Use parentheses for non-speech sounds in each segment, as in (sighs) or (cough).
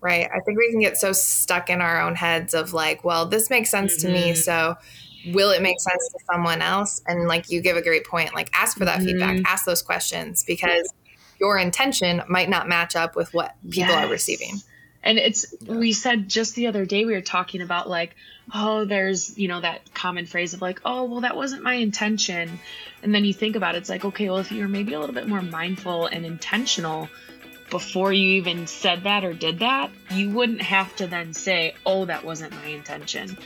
right? I think we can get so stuck in our own heads of like, well, this makes sense mm-hmm. to me, mm-hmm. so will it make sense to someone else? And like you give a great point, like ask for that mm-hmm. feedback, ask those questions because your intention might not match up with what people yes. are receiving. And it's we said just the other day we were talking about like, oh, there's, you know, that common phrase of like, oh, well, that wasn't my intention. And then you think about it, it's like, okay, well, if you're maybe a little bit more mindful and intentional before you even said that or did that, you wouldn't have to then say, oh, that wasn't my intention.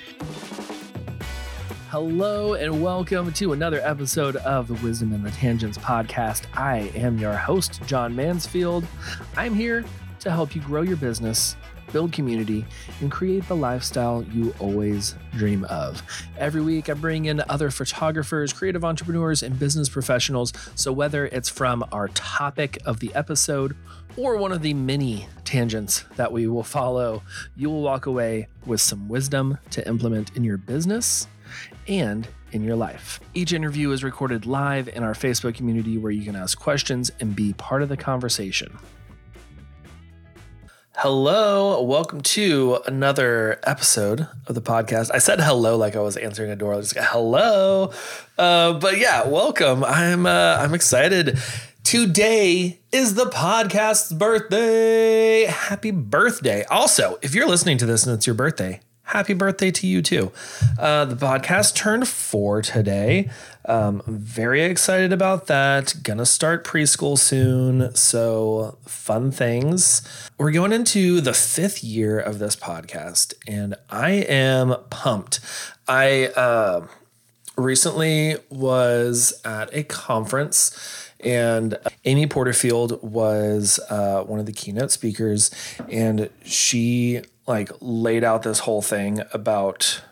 Hello and welcome to another episode of the Wisdom in the Tangents podcast. I am your host, John Mansfield. I'm here to help you grow your business, build community, and create the lifestyle you always dream of. Every week, I bring in other photographers, creative entrepreneurs, and business professionals. So, whether it's from our topic of the episode or one of the many tangents that we will follow, you will walk away with some wisdom to implement in your business and in your life. Each interview is recorded live in our Facebook community where you can ask questions and be part of the conversation. Hello, welcome to another episode of the podcast. I said hello like I was answering a door. I just like, hello, uh, but yeah, welcome. I'm uh, I'm excited. Today is the podcast's birthday. Happy birthday! Also, if you're listening to this and it's your birthday, happy birthday to you too. Uh, the podcast turned four today. Um, very excited about that. Gonna start preschool soon. So, fun things. We're going into the fifth year of this podcast, and I am pumped. I uh, recently was at a conference and Amy Porterfield was uh, one of the keynote speakers, and she like laid out this whole thing about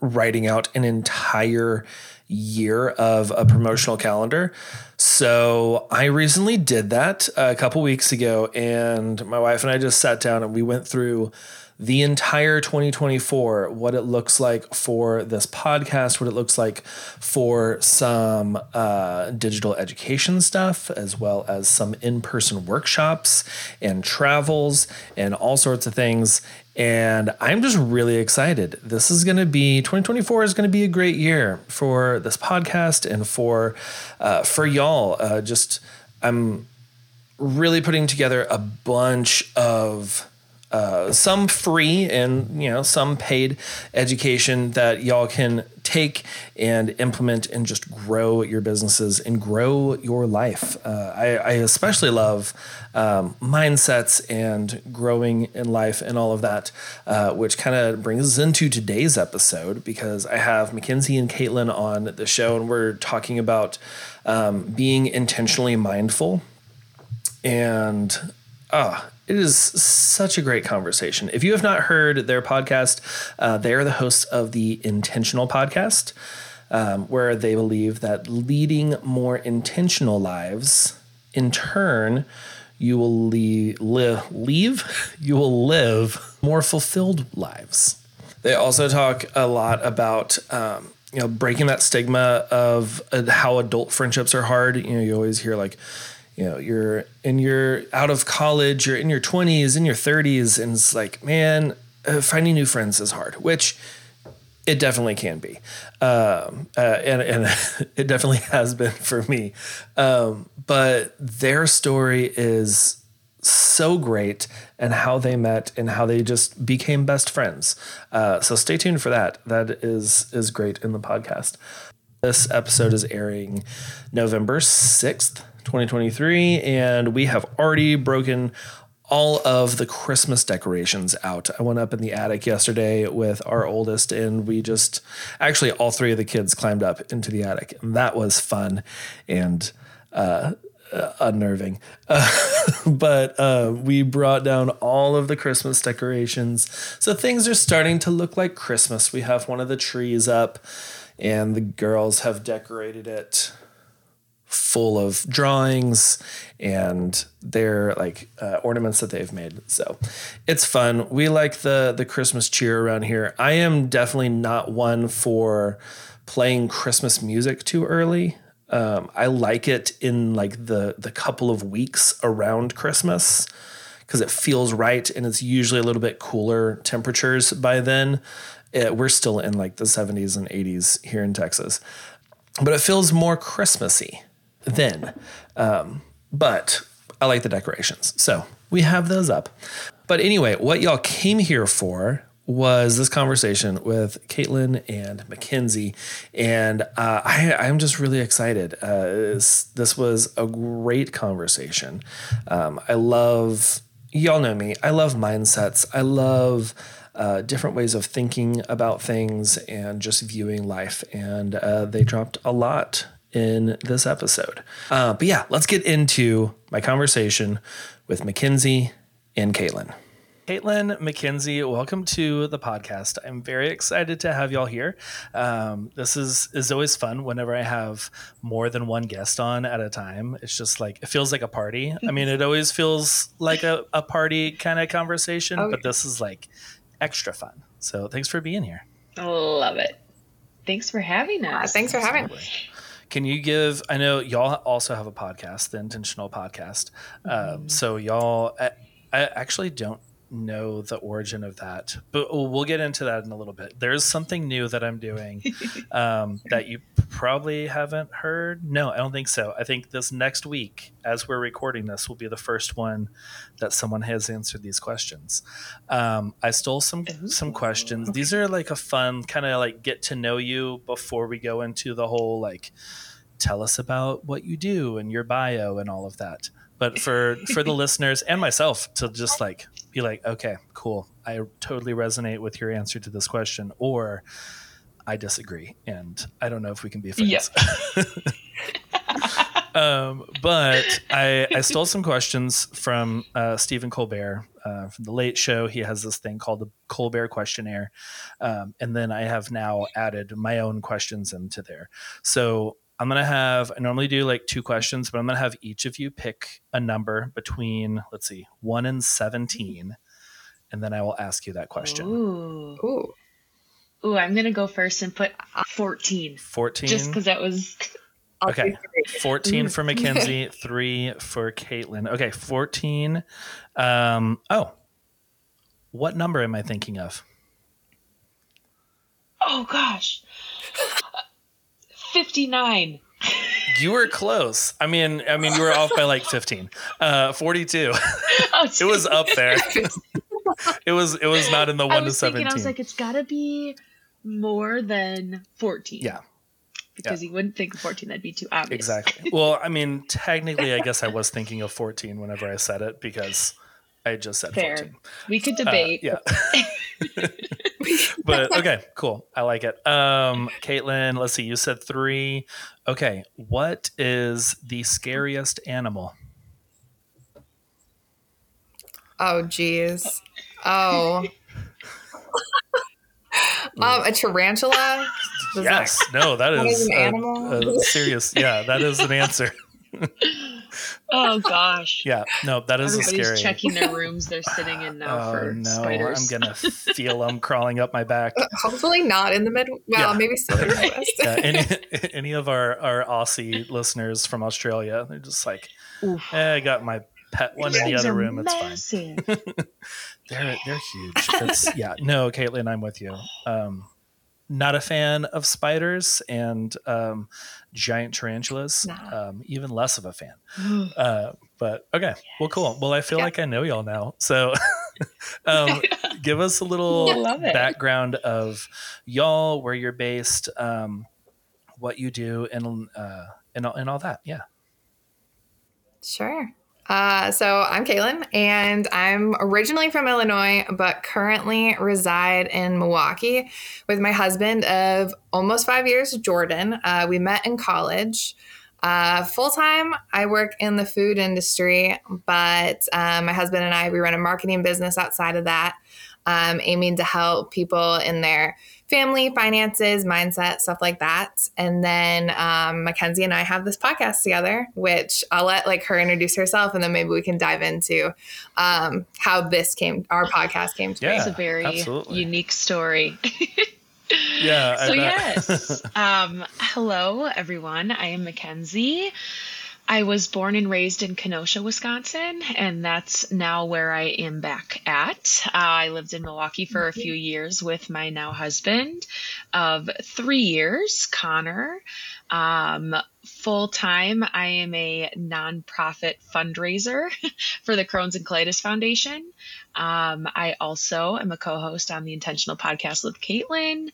writing out an entire year of a promotional calendar. So I recently did that a couple weeks ago, and my wife and I just sat down and we went through the entire 2024, what it looks like for this podcast, what it looks like for some uh, digital education stuff, as well as some in person workshops and travels and all sorts of things. And I'm just really excited. This is going to be 2024 is going to be a great year for this podcast and for uh, for y'all. Uh, just I'm really putting together a bunch of uh, some free and you know some paid education that y'all can take and implement and just grow your businesses and grow your life. Uh, I, I, especially love um, mindsets and growing in life and all of that, uh, which kind of brings us into today's episode because I have Makenzie and Caitlyn on the show and we're talking about um, being intentionally mindful and ah, it is such a great conversation. If you have not heard their podcast, uh, they are the hosts of the Intentional Podcast, um, where they believe that leading more intentional lives, in turn, you will leave, live, (laughs) leave, you will live more fulfilled lives. They also talk a lot about um, you know breaking that stigma of uh, how adult friendships are hard. You know, you always hear like you know you're in your out of college you're in your 20s in your 30s and it's like man uh, finding new friends is hard which it definitely can be. Um, uh, and, and (laughs) it definitely has been (laughs) for me. Um, but their story is so great and how they met and how they just became best friends. Uh, so stay tuned for that. That is is great in the podcast. This episode is airing november 6th 2023, and we have already broken all of the Christmas decorations out. I went up in the attic yesterday with our oldest, and we just actually all three of the kids climbed up into the attic, and that was fun and uh, uh, unnerving. Uh, (laughs) but uh, we brought down all of the Christmas decorations, so things are starting to look like Christmas. We have one of the trees up, and the girls have decorated it full of drawings and they're like uh, ornaments that they've made. So it's fun. We like the the Christmas cheer around here. I am definitely not one for playing Christmas music too early. Um, I like it in like the the couple of weeks around Christmas because it feels right and it's usually a little bit cooler temperatures by then. It, we're still in like the 70s and 80s here in Texas, but it feels more Christmassy then. Um, but I like the decorations. So we have those up. But anyway, what y'all came here for was this conversation with Caitlyn and Makenzie, and uh, I, I'm just really excited. Uh, this, this, was a great conversation. Um, I love, y'all know me, I love mindsets. I love uh, different ways of thinking about things and just viewing life, and uh, they dropped a lot in this episode. Uh, but yeah, let's get into my conversation with Makenzie and Caitlyn. Caitlyn Makenzie, welcome to the podcast. I'm very excited to have y'all here. Um, this is is always fun whenever I have more than one guest on at a time. It's just like it feels like a party. I mean, it always feels like a, a party kind of conversation, okay. but this is like extra fun. So thanks for being here. Love it. Thanks for having us. thanks for having us. Can you give? I know y'all also have a podcast, the Intentional Podcast. Um, mm-hmm. So y'all, I, I actually don't know the origin of that, but we'll get into that in a little bit. There's something new that I'm doing (laughs) um, that you probably haven't heard. No, I don't think so. I think this next week, as we're recording this, will be the first one that someone has answered these questions. Um, I stole some Ooh. some questions. These are like a fun kind of like get to know you before we go into the whole like tell us about what you do and your bio and all of that but for for the (laughs) listeners and myself to just like be like okay cool i totally resonate with your answer to this question or i disagree and i don't know if we can be friends (laughs) um, but I, I stole some questions from uh, Stephen Colbert uh, from the Late Show. He has this thing called the Colbert Questionnaire, um, and then I have now added my own questions into there. So I'm going to have, I normally do like two questions, but I'm going to have each of you pick a number between, let's see, one and 17. And then I will ask you that question. Ooh. Ooh. Ooh, I'm going to go first and put 14. 14. Just because that was. (laughs) okay. 14 for Makenzie, (laughs) three for Caitlyn. Okay. 14. Um, oh, what number am I thinking of? Oh, gosh. 59. You were close. I mean, I mean, you were off by like 15. Uh, 42. Oh, (laughs) it was up there. (laughs) it was it was not in the 1 to 17. Thinking, I was like it's got to be more than 14. Yeah. Because yeah. you wouldn't think of 14 that'd be too obvious. Exactly. Well, I mean, technically I guess I was thinking of 14 whenever I said it because I just said Fair. 14. We could debate. Uh, yeah. (laughs) (laughs) but okay, cool. I like it. Um, Caitlyn, let's see. You said three. Okay. What is the scariest animal? Oh, geez. Oh. (laughs) um, a tarantula? yes. That, no, that is, an a, animal. A serious. Yeah, that is an answer. (laughs) Oh gosh. Yeah. No, that is Everybody's scary. checking their rooms they're sitting in now oh, for no, spiders. I'm gonna feel them crawling up my back. Uh, hopefully not in the mid. Well, yeah. maybe still in the Midwest. yeah, any (laughs) any of our our Aussie listeners from Australia, they're just like, eh, I got my pet one in the other room. It's fine. (laughs) they're they're huge. It's, yeah. No, Caitlyn, I'm with you. (sighs) Um, not a fan of spiders and um, giant tarantulas. Nah. Um, even less of a fan. (gasps) Uh, but okay, yes. well, cool. Well, I feel yeah. like I know y'all now. So, (laughs) um, (laughs) give us a little background of y'all, where you're based, um, what you do, and uh, and and all that. Yeah. Sure. Uh, so I'm Caitlyn, and I'm originally from Illinois, but currently reside in Milwaukee with my husband of almost five years, Jordan. Uh, we met in college. Uh, Full time, I work in the food industry, but um, my husband and I we run a marketing business outside of that, um, aiming to help people in their family, finances, mindset, stuff like that. And then um, Makenzie and I have this podcast together, which I'll let like her introduce herself, and then maybe we can dive into um, how this came, our podcast came to yeah, be. It's a very absolutely. unique story. yeah. (laughs) so yes. (laughs) um, hello, everyone. I am Makenzie. I was born and raised in Kenosha, Wisconsin, and that's now where I am back at. Uh, I lived in Milwaukee for a few years with my now husband of three years, Connor. Um, Full time, I am a nonprofit fundraiser (laughs) for the Crohn's and Colitis Foundation. Um, I also am a co host on the Intentional Podcast with Caitlyn,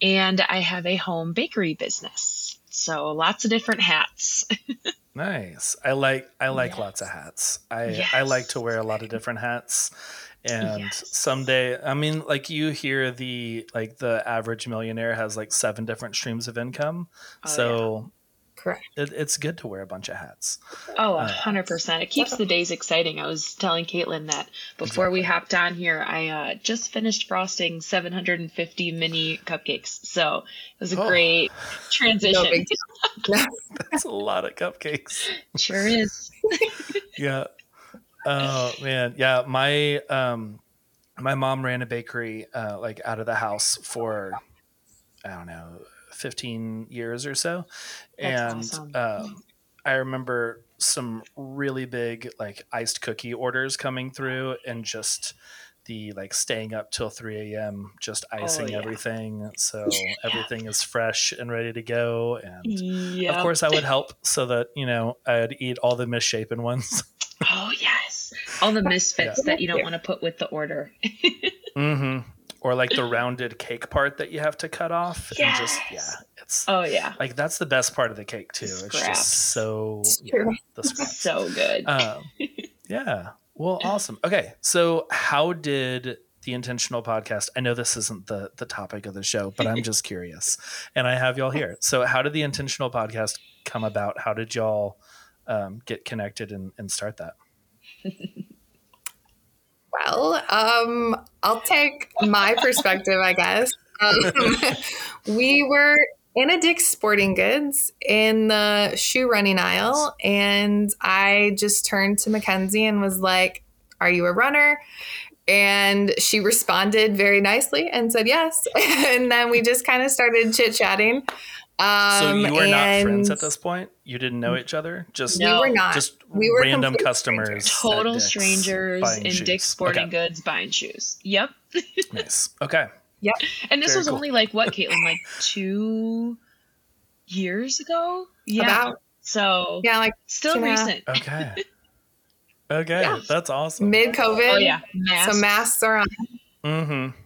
and I have a home bakery business. So lots of different hats. (laughs) Nice. I like I like yes. lots of hats. I yes. I like to wear a lot of different hats. And yes. someday, I mean, like you hear the like the average millionaire has like seven different streams of income. Oh, so Correct. It, it's good to wear a bunch of hats. Oh, a uh, hundred percent. It keeps the days exciting. I was telling Caitlyn that before exactly. we hopped on here, I uh, just finished frosting 750 mini cupcakes. So it was a oh. great transition. No (laughs) (laughs) That's a lot of cupcakes. Sure is. (laughs) yeah. Oh man. Yeah. My, um, my mom ran a bakery, uh, like out of the house for, I don't know, 15 years or so. That's and awesome. um, I remember some really big like iced cookie orders coming through and just the like staying up till 3 a.m. just oh, icing oh, yeah. everything so (laughs) yeah. everything is fresh and ready to go and yep. of course I would help so that you know I'd eat all the misshapen ones. (laughs) oh yes, all the misfits yeah. that you don't want to put with the order. (laughs) mm-hmm or like the rounded cake part that you have to cut off yes. and just yeah it's oh yeah. like that's the best part of the cake too. It's just so yeah, the (laughs) so good. Um, yeah. Well (laughs) awesome. Okay so how did the intentional podcast i know this isn't the the topic of the show but i'm just curious and i have y'all here. So how did the intentional podcast come about? How did y'all um, get connected and, and start that (laughs) well, um, I'll take my perspective, I guess. Um, (laughs) we were in a Dick's Sporting Goods in the shoe running aisle, and I just turned to Makenzie and was like, Are you a runner? And she responded very nicely and said yes. (laughs) and then we just kind of started chit chatting. Um, so you were not friends at this point. You didn't know each other. Just no, we were not. Just we were random customers, strangers. total strangers in shoes. Dick's Sporting okay. Goods buying shoes. Yep. (laughs) nice. Okay. Yep. And this Very was cool. only like what, Caitlyn? Like two years ago. Yeah. About. So yeah, like still recent. Okay. (laughs) Okay, yeah. that's awesome. Mid COVID. Oh yeah, masks. so masks are on. Mm-hmm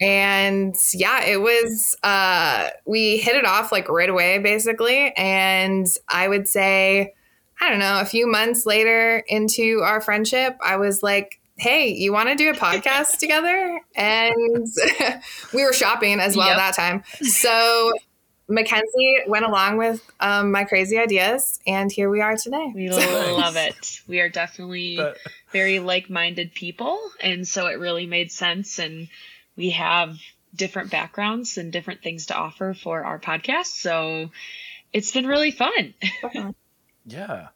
and yeah it was uh we hit it off like right away basically and i would say i don't know a few months later into our friendship i was like hey you want to do a podcast (laughs) together and (laughs) we were shopping as well yep. that time so Makenzie went along with um, my crazy ideas, and here we are today. We (laughs) love it. We are definitely very like minded people, and so it really made sense. And we have different backgrounds and different things to offer for our podcast. So it's been really fun. (laughs) yeah.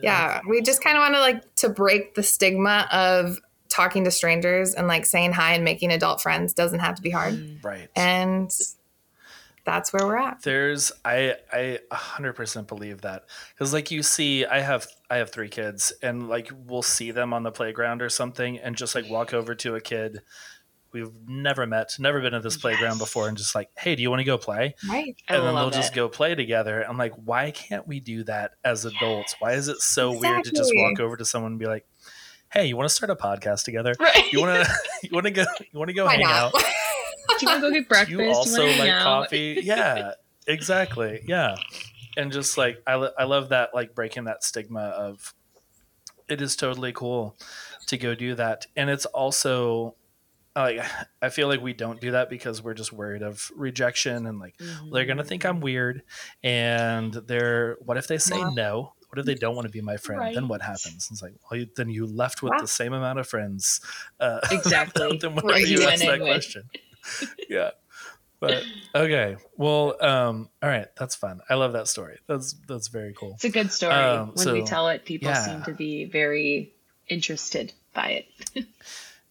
Yeah. We just kind of want to like to break the stigma of talking to strangers and like saying hi and making adult friends doesn't have to be hard. Mm. Right. And that's where we're at. There's I I 100% believe that cuz like you see I have I have 3 kids and like we'll see them on the playground or something and just like walk over to a kid we've never met, never been at this playground before, and just like, hey, do you want to go play? Right. And then they'll it. just go play together. I'm like, why can't we do that as adults? Why is it so exactly. weird to just walk over to someone and be like, hey, you want to start a podcast together? Right. You want to (laughs) (laughs) you want to go you want to go why hang not? out? (laughs) do you want to go get breakfast? Do you also you like coffee? Yeah, exactly. Yeah, and just like I I love that like breaking that stigma of it is totally cool to go do that, and it's also like (sighs) I feel like we don't do that because we're just worried of rejection and like mm-hmm. they're gonna think I'm weird and they're what if they say yeah. no? What if they don't want to be my friend? Right. Then what happens? It's like well, you, then you left with the same amount of friends. Uh, (laughs) exactly. (laughs) then whenever you ask that question. (laughs) yeah. But okay, well, um, all right, that's fun. I love that story. That's that's very cool. It's a good story. Um, when so, we tell it, people yeah. seem to be very interested by it.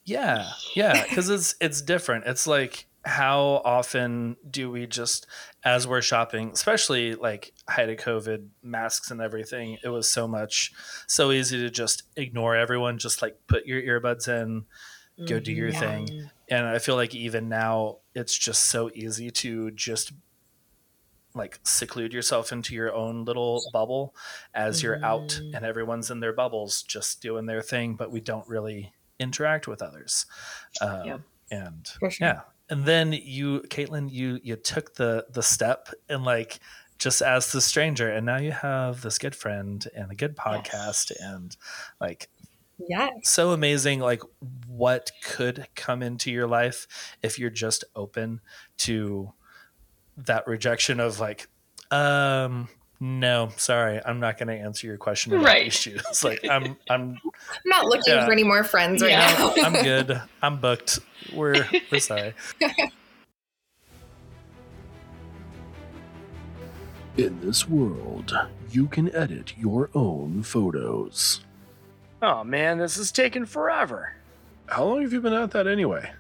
Yeah, yeah, because it's it's different. It's like how often do we just as we're shopping especially like height of covid masks and everything it was so much so easy to just ignore everyone just like put your earbuds in go do your Yeah. thing and i feel like even now it's just so easy to just like seclude yourself into your own little bubble as you're out Mhm. and everyone's in their bubbles just doing their thing but we don't really interact with others um, Yep. and sure. yeah and then you caitlyn you you took the the step and like just as the stranger and now you have this good friend and a good podcast Yes. and like yeah so amazing like what could come into your life if you're just open to that rejection of like um no sorry i'm not going to answer your question about Right. these shoes (laughs) like i'm i'm I'm not looking Yeah. for any more friends right Yeah. now. (laughs) i'm (laughs) good i'm booked we're we're sorry In this world, you can edit your own photos. Oh man, this is taking forever. How long have you been at that anyway?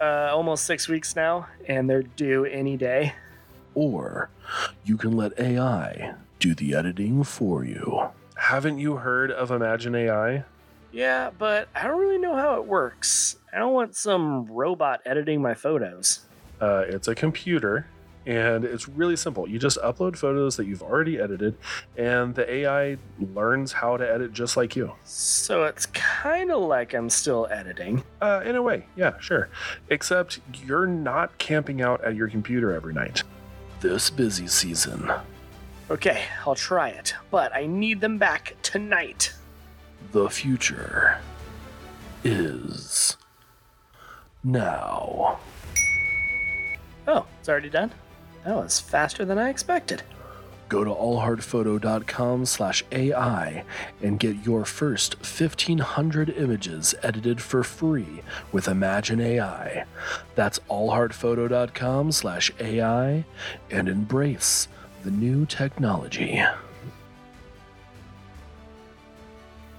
Uh, almost six weeks now, and they're due any day. Or you can let AI do the editing for you. Haven't you heard of Imagen AI? Yeah, but I don't really know how it works. I don't want some robot editing my photos. Uh, it's a computer, and it's really simple. You just upload photos that you've already edited, and the AI learns how to edit just like you. So it's kind of like I'm still editing. Uh, in a way, yeah, sure. Except you're not camping out at your computer every night. This busy season, Okay, I'll try it, but I need them back tonight. the future is now. Oh, it's already done? That was faster than I expected. Go to allheartphoto.com slash AI and get your first 1500 images edited for free with Imagen AI. That's allheartphoto.com slash AI and embrace the new technology.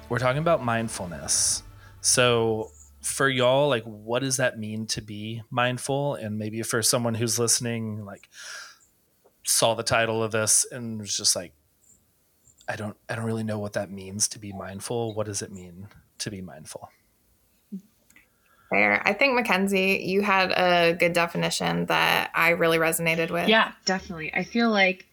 we're talking about mindfulness so for y'all like what does that mean to be mindful and maybe for someone who's listening like saw the title of this and was just like i don't i don't really know what that means to be mindful what does it mean to be mindful Fair. I think Makenzie, you had a good definition that I really resonated with. Yeah, definitely. I feel like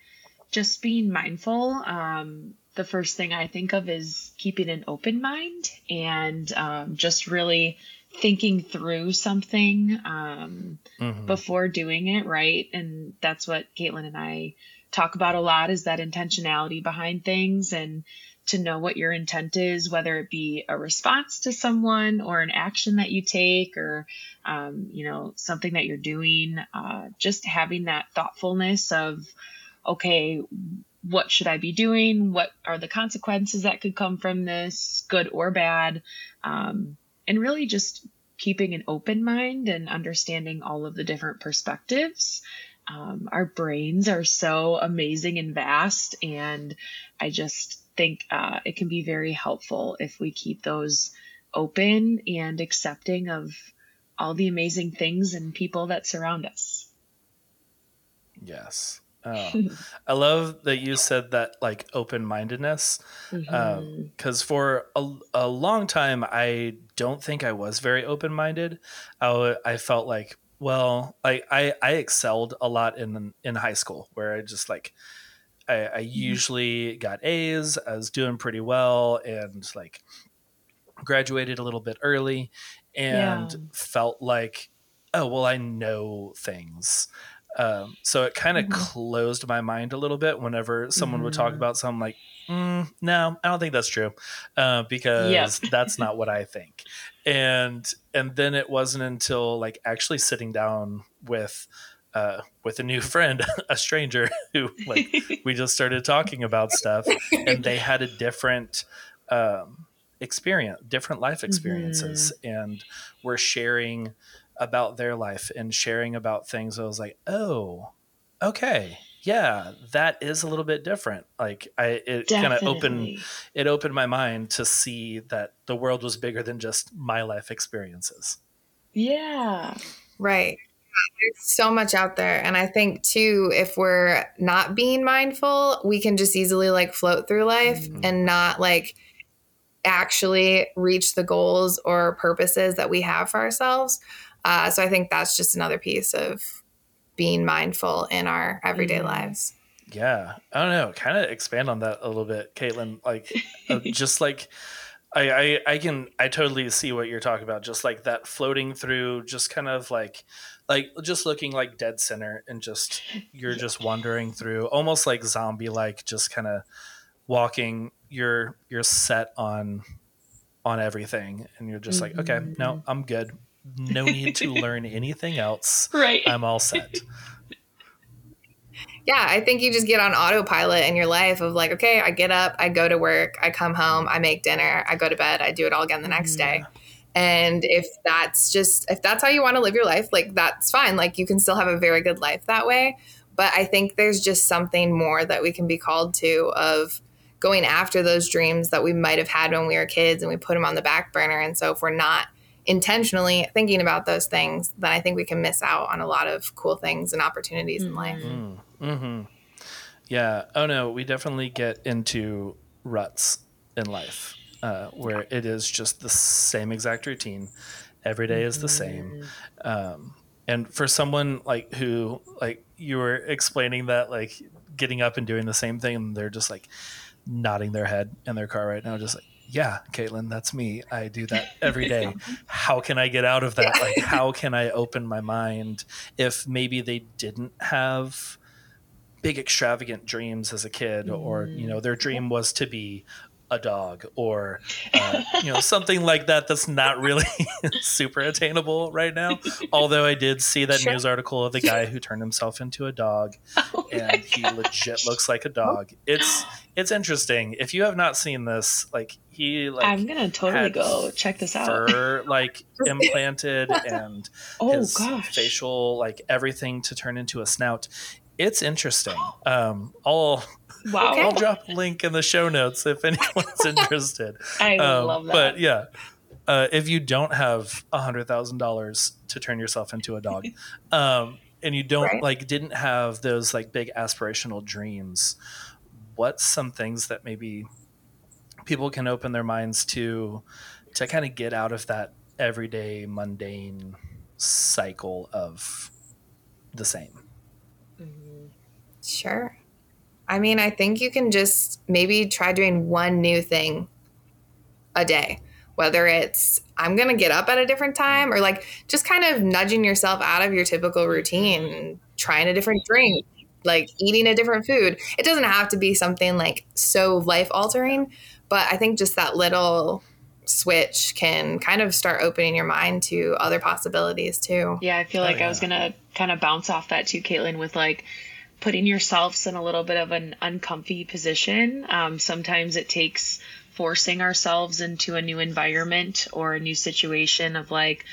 just being mindful, um, the first thing I think of is keeping an open mind and um, just really thinking through something um, Mhm. before doing it, right? And that's what Caitlyn and I talk about a lot is that intentionality behind things and to know what your intent is, whether it be a response to someone or an action that you take or, um, you know, something that you're doing. Uh, just having that thoughtfulness of, okay, what should I be doing? What are the consequences that could come from this, good or bad? Um, and really just keeping an open mind and understanding all of the different perspectives. Um, our brains are so amazing and vast, and I just think uh, it can be very helpful if we keep those open and accepting of all the amazing things and people that surround us. yes oh, i love that you said that like open-mindedness um, Mhm. because for a, a long time i don't think i was very open-minded I, w- I felt like well I, I i excelled a lot in in high school where i just like i, I mm-hmm. usually got a's i was doing pretty well and like graduated a little bit early and Yeah. felt like oh well i know things um, so it kind of Mhm. closed my mind a little bit whenever someone would talk Mhm. about something like mm, no i don't think that's true uh, because Yep. that's not what i think and and then it wasn't until like actually sitting down with uh, with a new (laughs) friend a stranger who like we just started talking about stuff and they had a different um, experience different life experiences and we're sharing about their life and sharing about things i was like oh okay yeah that is a little bit different like i it kind of opened it opened my mind to see that the world was bigger than just my life experiences Yeah. Right. there's so much out there. And I think too, if we're not being mindful, we can just easily like float through life mm-hmm. and not like actually reach the goals or purposes that we have for ourselves. Uh, so I think that's just another piece of being mindful in our everyday mm-hmm. lives. Yeah, I don't know. Kind of expand on that a little bit, Caitlyn. Like, uh, (laughs) just like I, I, I can, I totally see what you're talking about. Just like that floating through, just kind of like, like just looking like dead center, and just you're just wandering through, almost like zombie, like just kind of walking. You're you're set on on everything, and you're just like, okay, no, mm-hmm. I'm good. No need to learn anything else. (laughs) Right, I'm all set yeah, I think you just get on autopilot in your life of like, okay, I get up, I go to work, I come home, I make dinner, I go to bed, I do it all again the next yeah. day. And if that's just, if that's how you want to live your life, like that's fine. Like you can still have a very good life that way. But I think there's just something more that we can be called to of going after those dreams that we might have had when we were kids and we put them on the back burner. And so if we're not intentionally thinking about those things, then I think we can miss out on a lot of cool things and opportunities mm-hmm. in life. Mm. Mm-hmm. Yeah. Oh no, we definitely get into ruts in life uh, where it is just the same exact routine. Every day is the same. Um, and for someone like who like you were explaining that like getting up and doing the same thing and they're just like nodding their head in their car right now just like yeah caitlyn that's me. I do that (laughs) every day. How can i get out of that? Like how can i open my mind if maybe they didn't have big extravagant dreams as a kid mm. or you know their dream was to be a dog or uh, (laughs) you know something like that that's not really (laughs) super attainable right now. Although i did see that sure. news article of the guy who turned himself into a dog oh and he legit looks like a dog. It's it's interesting if you have not seen this like he like i'm gonna totally go check this out fur like (laughs) implanted and oh, his gosh. facial like everything to turn into a snout it's interesting. Um, I'll wow. I'll drop a link in the show notes if anyone's (laughs) interested. I um, love that. But yeah, uh, if you don't have a hundred thousand dollars to turn yourself into a dog, (laughs) um, and you don't right. like didn't have those like big aspirational dreams, what's some things that maybe people can open their minds to to kind of get out of that everyday mundane cycle of the same? Mm-hmm. Sure. I mean, I think you can just maybe try doing one new thing a day, whether it's I'm going to get up at a different time or like just kind of nudging yourself out of your typical routine, trying a different drink, like eating a different food. It doesn't have to be something like so life altering, but I think just that little switch can kind of start opening your mind to other possibilities too. Yeah, I feel like oh, yeah. I was going to kind of bounce off that too, Caitlyn, with like, putting yourselves in a little bit of an uncomfy position. Um, sometimes it takes forcing ourselves into a new environment or a new situation of like,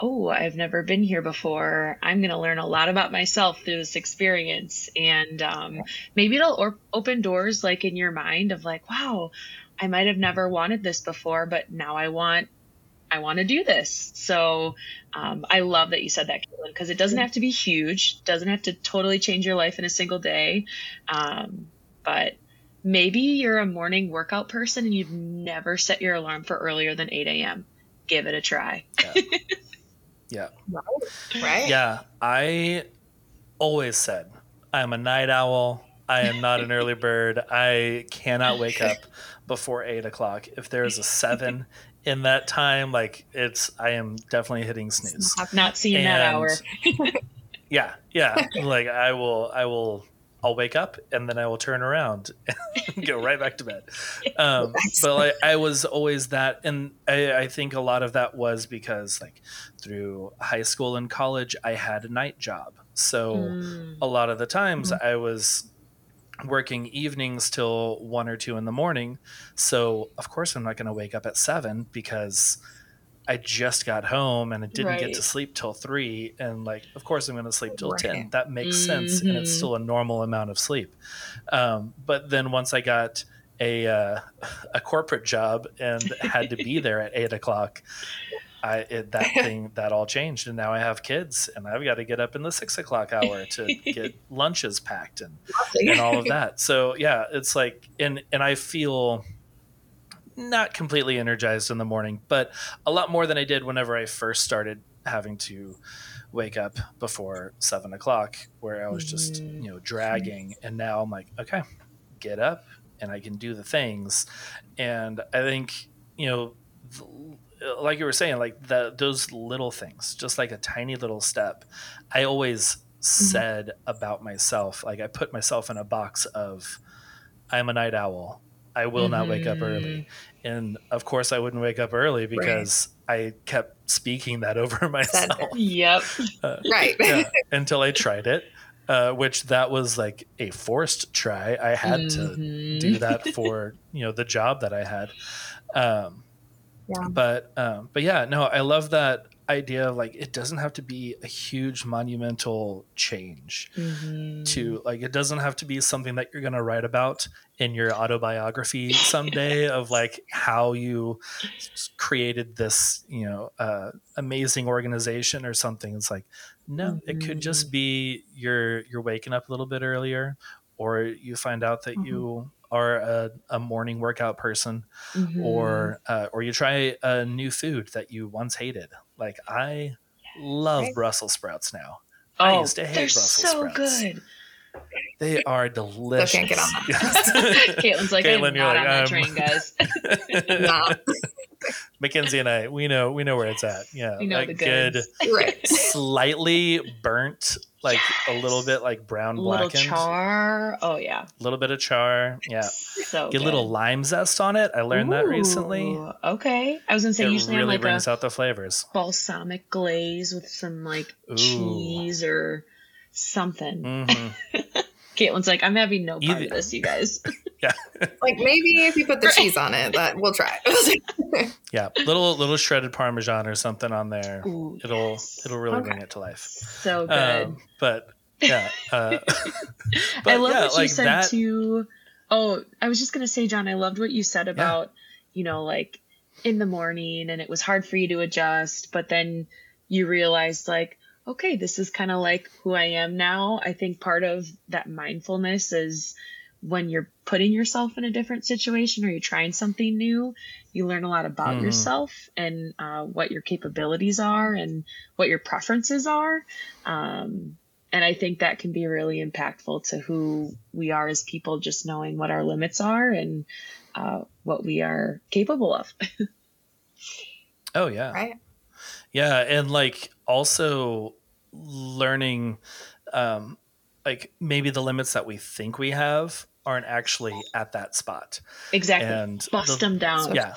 oh, I've never been here before. I'm going to learn a lot about myself through this experience. And um, maybe it'll or- open doors like in your mind of like, wow, I might have never wanted this before, but now I want I want to do this. So um, I love that you said that, Caitlyn, because it doesn't have to be huge, doesn't have to totally change your life in a single day. Um, but maybe you're a morning workout person and you've never set your alarm for earlier than 8 a.m. Give it a try. Yeah. (laughs) yeah. Right. Yeah. I always said I'm a night owl. I am not an early (laughs) bird. I cannot wake up before eight o'clock. If there is a seven (laughs) in that time, like it's I am definitely hitting snooze. I've not seen and, that hour. (laughs) yeah, yeah. Like I will I will I'll wake up and then I will turn around (laughs) and go right back to bed. (laughs) Um, but like, I was always that, and I, I, think a lot of that was because like through high school and college, I had a night job, so mm. a lot of the times mm. I was working evenings till one or two in the morning. So of course I'm not going to wake up at seven because I just got home and I didn't right. get to sleep till three. And like, of course I'm going to sleep till right. 10. That makes mm-hmm. sense. And it's mm-hmm. still a normal amount of sleep. Um, but then once I got a, uh, a corporate job and had to be (laughs) there at eight o'clock, I it, that (laughs) thing that all changed, and now I have kids, and I've got to get up in the six o'clock hour to get (laughs) lunches packed and and all of that. So yeah, it's like and and I feel not completely energized in the morning, but a lot more than I did whenever I first started having to wake up before seven o'clock, where I was just mm. you know dragging, and now I'm like, okay, get up, and I can do the things, and I think you know. Like you were saying, like the, those little things, just like a tiny little step. I always mm-hmm. said about myself, like I put myself in a box of, I'm a night owl. I will not wake up early. And of course, I wouldn't wake up early because I kept speaking that (laughs) over myself. (laughs) Yep. Uh, (laughs) Right. yeah, until I tried it, uh, which that was like a forced try. I had to Mhm. do that for you know the job that I had. Um, Yeah. But um, but yeah, no, I love that idea of like it doesn't have to be a huge monumental change Mhm. to like it doesn't have to be something that you're going to write about in your autobiography someday (laughs) of like how you created this you know uh, amazing organization or something. It's like no it could just be you're you're waking up a little bit earlier or you find out that you are a, a morning workout person Mhm. or uh, or you try a new food that you once hated like i love Right. brussels sprouts now oh, I used to hate they're Brussels so sprouts. good. They are delicious. can't get on (laughs) Caitlyn's like, Caitlyn, I'm not like, on that um, train, guys. (laughs) Nah. Makenzie and I, we know, we know where it's at. Yeah, know like the good. Right. slightly burnt, like a little bit like brown A little blackened, char. Oh yeah. a little bit of char. Yeah, So get a little lime zest on it. I learned that recently. Okay. I was gonna say It usually I'm really like brings a out the flavors. balsamic glaze with some like Ooh. cheese or something. hmm (laughs) Caitlyn's like, I'm having no part Either- of this, you guys. (laughs) (laughs) Yeah. like maybe if you put the cheese on it, that we'll try. (laughs) Yeah, little little shredded parmesan or something on there. Ooh, It'll yes. it'll really Okay. bring it to life. So good. Um, but yeah, uh, I but love yeah, what you like said that. too. Oh, I was just gonna say, John, I loved what you said about, you know, like in the morning and it was hard for you to adjust, but then you realized like, okay, this is kind of like who I am now. I think part of that mindfulness is when you're putting yourself in a different situation or you're trying something new, you learn a lot about Mhm. yourself and uh, what your capabilities are and what your preferences are. Um, and I think that can be really impactful to who we are as people, just knowing what our limits are and uh, what we are capable of. (laughs) Oh yeah, right. Yeah, and like also learning um like maybe the limits that we think we have aren't actually at that spot. exactly. And Bust the- them down. Yeah.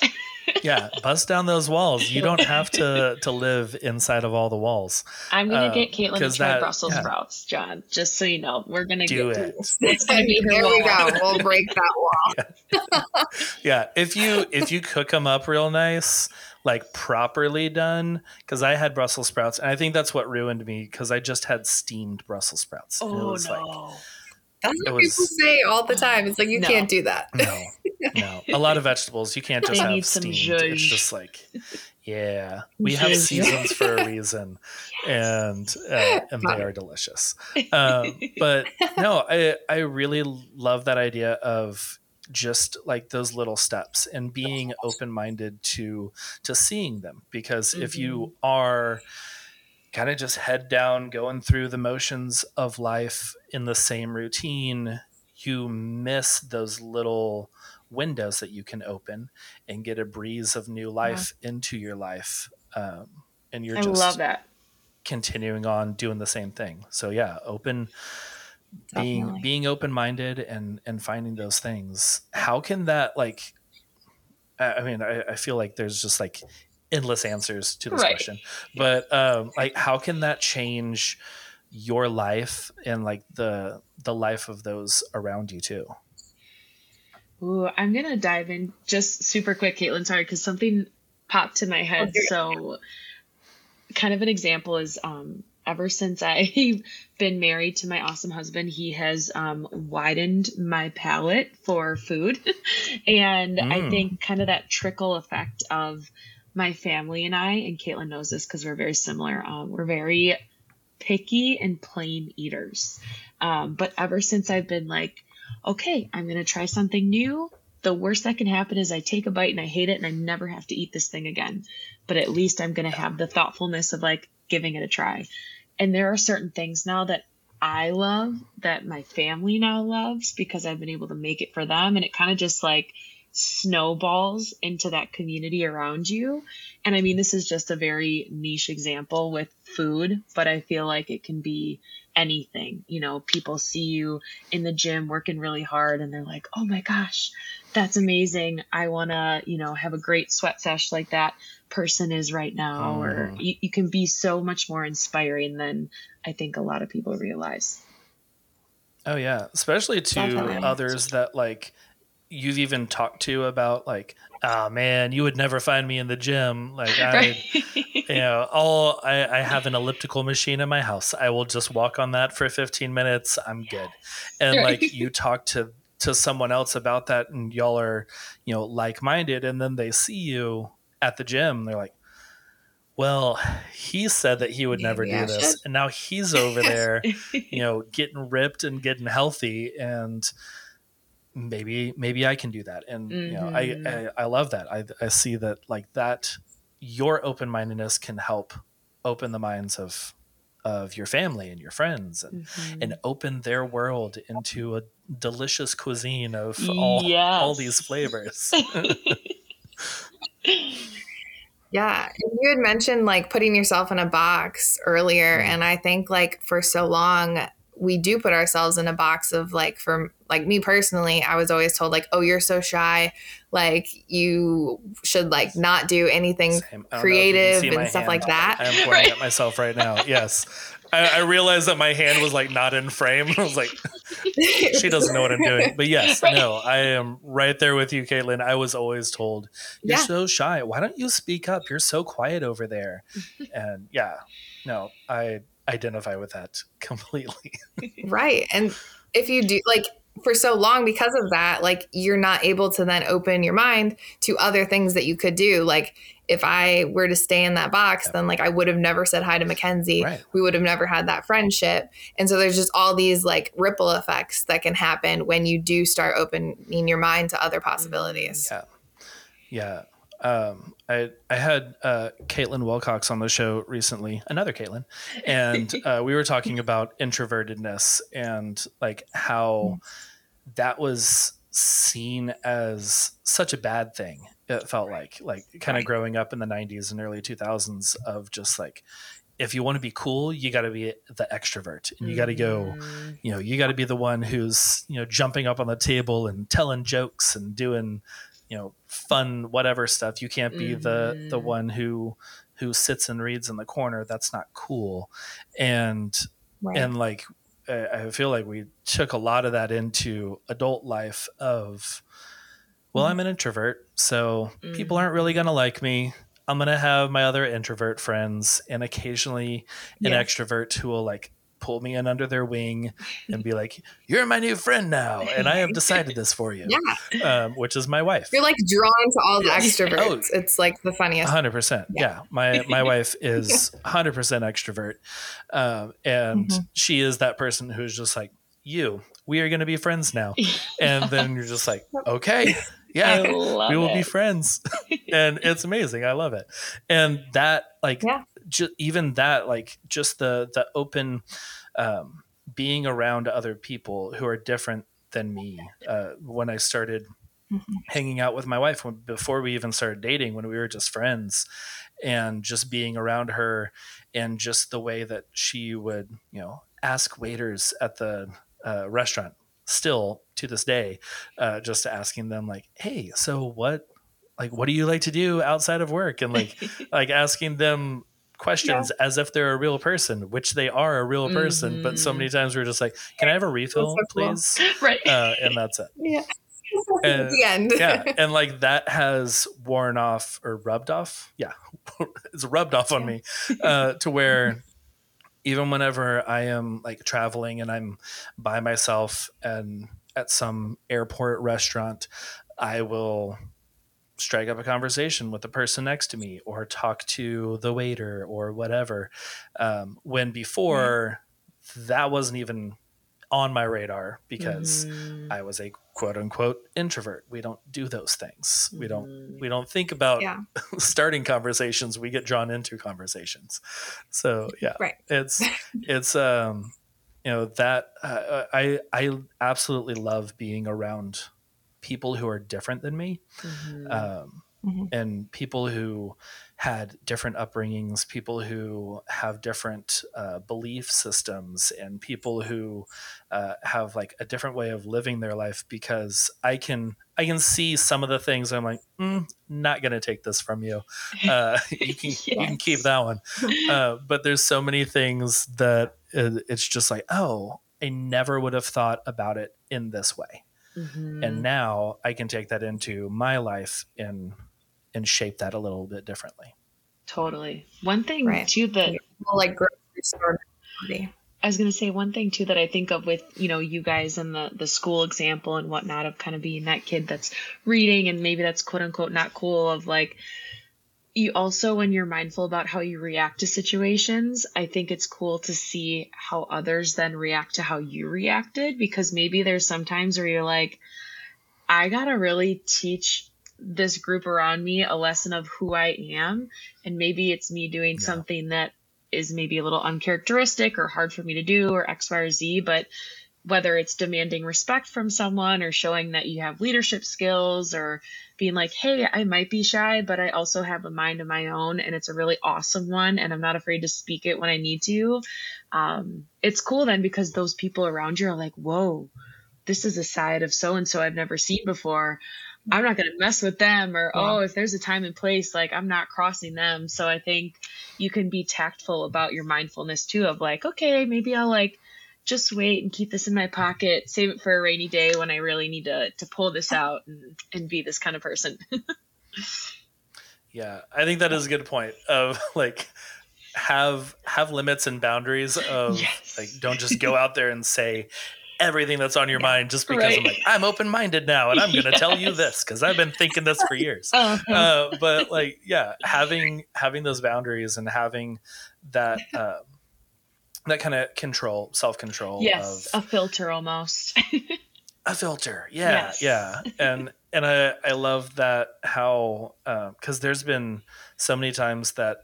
Yeah, bust down those walls. You don't have to (laughs) to live inside of all the walls. I'm gonna Uh, get Caitlyn to 'cause try that- Brussels yeah. sprouts, John. Just so you know, we're gonna Do get it. (laughs) It's gonna be her there we go. We'll break that wall. (laughs) Yeah, if you if you cook them up real nice, like properly done, because I had Brussels sprouts, and I think that's what ruined me because I just had steamed Brussels sprouts. and it Oh was like, no! That's It what people say all the time. It's like you No. can't do that. no, no. A lot of vegetables you can't just They have need some steamed. zhuzh. It's just like, yeah, we have seasons for a (laughs) reason, and uh, and they are delicious. Um, but no, I I really love that idea of just like those little steps and being open minded to to seeing them. Because if you are kind of just head down going through the motions of life in the same routine you miss those little windows that you can open and get a breeze of new life into your life um, and you're I just love that. continuing on doing the same thing. So yeah open being Definitely. being open-minded and and finding those things how can that like i I mean I, I feel like there's just like endless answers to this Right. question but um like how can that change your life and like the the life of those around you too Ooh, I'm gonna dive in just super quick, Caitlyn. Sorry, because something popped to my head. Okay. So, kind of an example is um, ever since I've (laughs) been married to my awesome husband, he has um, widened my palate for food, (laughs) and I Mm. think kind of that trickle effect of my family and I, and Caitlyn knows this because we're very similar. Um, we're very picky and plain eaters. Um, but ever since I've been like, okay, I'm going to try something new, the worst that can happen is I take a bite and I hate it and I never have to eat this thing again. But at least I'm going to have the thoughtfulness of like giving it a try. And there are certain things now that I love that my family now loves because I've been able to make it for them. And it kind of just like snowballs into that community around you. And I mean, this is just a very niche example with food, but I feel like it can be anything. You know, people see you in the gym working really hard and they're like, oh my gosh, that's amazing. I want to, you know, have a great sweat sesh like that person is right now. Oh. Or you, you can be so much more inspiring than I think a lot of people realize. Oh yeah, especially to others that like you've even talked to about like, oh man, you would never find me in the gym. Like I, right. you know, all I, I, have an elliptical machine in my house. I will just walk on that for 15 minutes. I'm good. And right. like you talk to to someone else about that, and y'all are, you know, like minded, and then they see you at the gym. They're like, well, he said that he would never yeah, do this, and now he's over there, you know, getting ripped and getting healthy, and maybe maybe I can do that. And mm-hmm. you know, I, mm-hmm. I, I love that. I I see that like that your open mindedness can help open the minds of of your family and your friends and mm-hmm. and open their world into a delicious cuisine of all yes. all these flavors. (laughs) (laughs) Yeah. You had mentioned like putting yourself in a box earlier. Mm-hmm. And I think like for so long, we do put ourselves in a box of like for like me personally i was always told like oh you're so shy. Like you should like not do anything creative and stuff like that. i am (laughs) pointing right. at myself right now. Yes. I, I, realized that my hand was like not in frame. (laughs) I was like (laughs) she doesn't know what i'm doing. But yes right. no i am right there with you caitlyn. I was always told you're yeah. so shy. Why don't you speak up? You're so quiet over there. And yeah no i identify with that (laughs) completely. right. And if you do like for so long because of that, like you're not able to then open your mind to other things that you could do. Like if I were to stay in that box, yeah. then like I would have never said hi to Makenzie. Right. We would have never had that friendship. And so there's just all these like ripple effects that can happen when you do start opening your mind to other mm, possibilities. Yeah. Yeah um, I I had uh, Caitlin Wilcox on the show recently, another Caitlin, and (laughs) uh, we were talking about introvertedness and like how that was seen as such a bad thing. It felt like like kind of growing up in the '90s and early 2000s of just like if you want to be cool, you got to be the extrovert and you got to go, mm-hmm. you know, you got to be the one who's, you know, jumping up on the table and telling jokes and doing, you know fun whatever stuff you can't be mm-hmm. the the mm-hmm. one who who sits and reads in the corner that's not cool and right. and like I feel like we took a lot of that into adult life of well. I'm an introvert so mm-hmm. people aren't really going to like me I'm going to have my other introvert friends and occasionally an yeah. extrovert who will like pull me in under their wing and be like, (laughs) "You're my new friend now, and I have decided this for you." Yeah, um, which is my wife. You're like drawn to all the extroverts. Oh, it's like the funniest. Hundred percent. Yeah, my my (laughs) wife is hundred percent extrovert, um, and mm-hmm. she is that person who's just like you. We are going to be friends now, (laughs) and then you're just like, okay. Yeah, we will it. be friends, and it's amazing. I love it, and that like yeah just even that like just the the open um, being around other people who are different than me uh, when i started mm-hmm. hanging out with my wife when, before we even started dating when we were just friends and just being around her and just the way that she would you know ask waiters at the uh, restaurant still to this day uh, just asking them like hey so what like what do you like to do outside of work and like (laughs) like asking them questions yeah. as if they're a real person, which they are a real person. Mm-hmm. But so many mm-hmm. times we're just like, "Can I have a refill, so please?" Cool. (laughs) Right, uh, and that's it. Yeah. (laughs) And, the end. yeah, (laughs) and like that has worn off or rubbed off. Yeah, it's rubbed off on me uh, to where even whenever I am like traveling and I'm by myself and at some airport restaurant, I will strike up a conversation with the person next to me or talk to the waiter or whatever. Um, when before that wasn't even on my radar because Mhm. I was a quote unquote introvert. We don't do those things. We don't Mhm. we don't think about Yeah. (laughs) starting conversations. We get drawn into conversations. So yeah, Right. (laughs) it's it's um you know that uh, I I absolutely love being around people who are different than me Mhm. um, Mhm. and people who had different upbringings, people who have different uh, belief systems, and people who uh, have like a different way of living their life. Because I can I can see some of the things I'm like, mm, not gonna take this from you. (laughs) Uh, you can you can keep that one. Uh, but there's so many things that it's just like, oh, I never would have thought about it in this way Mhm. and now I can take that into my life and and shape that a little bit differently. totally. One thing Right. too that Well, like grocery store mentality. I was gonna say one thing too that I think of with you know you guys and the the school example and whatnot of kind of being that kid that's reading and maybe that's quote unquote not cool of like you also when you're mindful about how you react to situations I think it's cool to see how others then react to how you reacted because maybe there's sometimes where you're like I gotta really teach this group around me a lesson of who I am and maybe it's me doing Yeah. something that is maybe a little uncharacteristic or hard for me to do or X, Y, or Z, but whether it's demanding respect from someone or showing that you have leadership skills or being like, hey, I might be shy, but I also have a mind of my own and it's a really awesome one and I'm not afraid to speak it when I need to. Um, it's cool then because those people around you are like, whoa, this is a side of so and so I've never seen before. I'm not going to mess with them or, Yeah. oh, if there's a time and place, like I'm not crossing them. So I think you can be tactful about your mindfulness too of like, okay, maybe I'll like just wait and keep this in my pocket, save it for a rainy day when I really need to to pull this out and, and be this kind of person. (laughs) Yeah, I think that is a good point of (laughs) like have have limits and boundaries of Yes. like don't just go out there and say everything that's on your mind just because I'm like I'm open minded now and I'm going to tell you (laughs) this because I've been thinking this for years. Uh-huh. uh, but like yeah having having those boundaries and having that um, that kind of control self control yes, of a filter almost. (laughs) a filter yeah Yes. yeah (laughs) and and i i love that how because there's been so many times that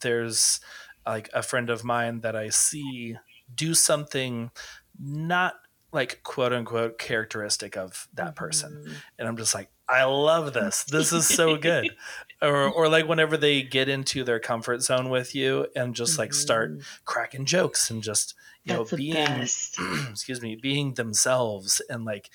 there's like a friend of mine that i see do something not like quote unquote characteristic of that person Mhm. and i'm just like i love this this is so good (laughs) or or like whenever they get into their comfort zone with you and just like start Mhm. cracking jokes and just you That's know being (clears throat) excuse me being themselves and like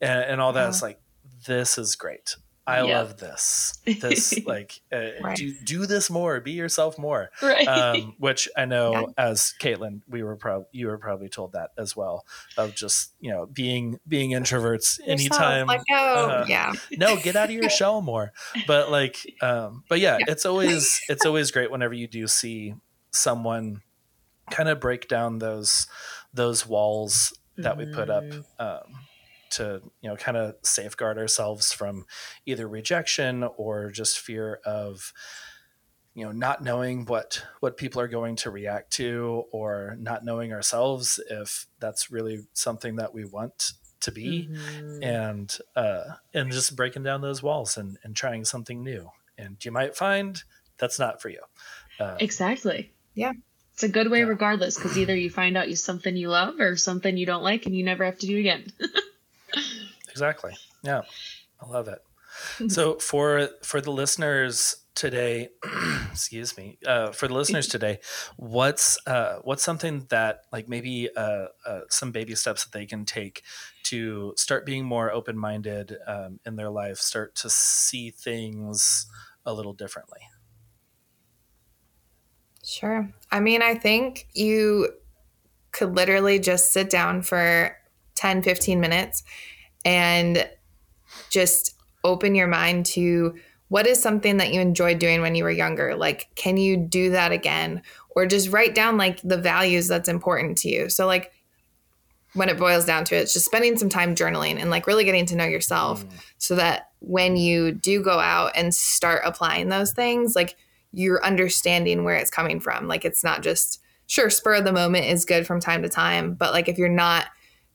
and, and all that Yeah. it's like this is great i Yep. love this this (laughs) like uh, Right. do do this more be yourself more Right. um, which I know Yeah. as Caitlyn, we were probably you were probably told that as well of just you know being being introverts Yourself, anytime. Let go. uh, yeah. no, get out of your shell more. But like, um, but yeah, Yeah. it's always it's always great whenever you do see someone kind of break down those those walls that we put up Mhm. um, to you know kind of safeguard ourselves from either rejection or just fear of you know not knowing what what people are going to react to or not knowing ourselves if that's really something that we want to be Mhm. and uh and just breaking down those walls and and trying something new and you might find that's not for you uh, Exactly. Yeah. It's a good way Yeah. regardless because either you find out you something you love or something you don't like and you never have to do it again. (laughs) exactly. Yeah. I love it. So for for the listeners today (clears throat) excuse me uh, for the listeners (laughs) today what's uh, what's something that like maybe uh, uh, some baby steps that they can take to start being more open-minded um, in their life start to see things a little differently? Sure. I mean, I think you could literally just sit down for 10, 15 minutes and just open your mind to what is something that you enjoyed doing when you were younger? Like, can you do that again? Or just write down like the values that's important to you. So, like, when it boils down to it, it's just spending some time journaling and like really getting to know yourself Mm. so that when you do go out and start applying those things, like you're understanding where it's coming from. Like it's not just sure spur of the moment is good from time to time, but like if you're not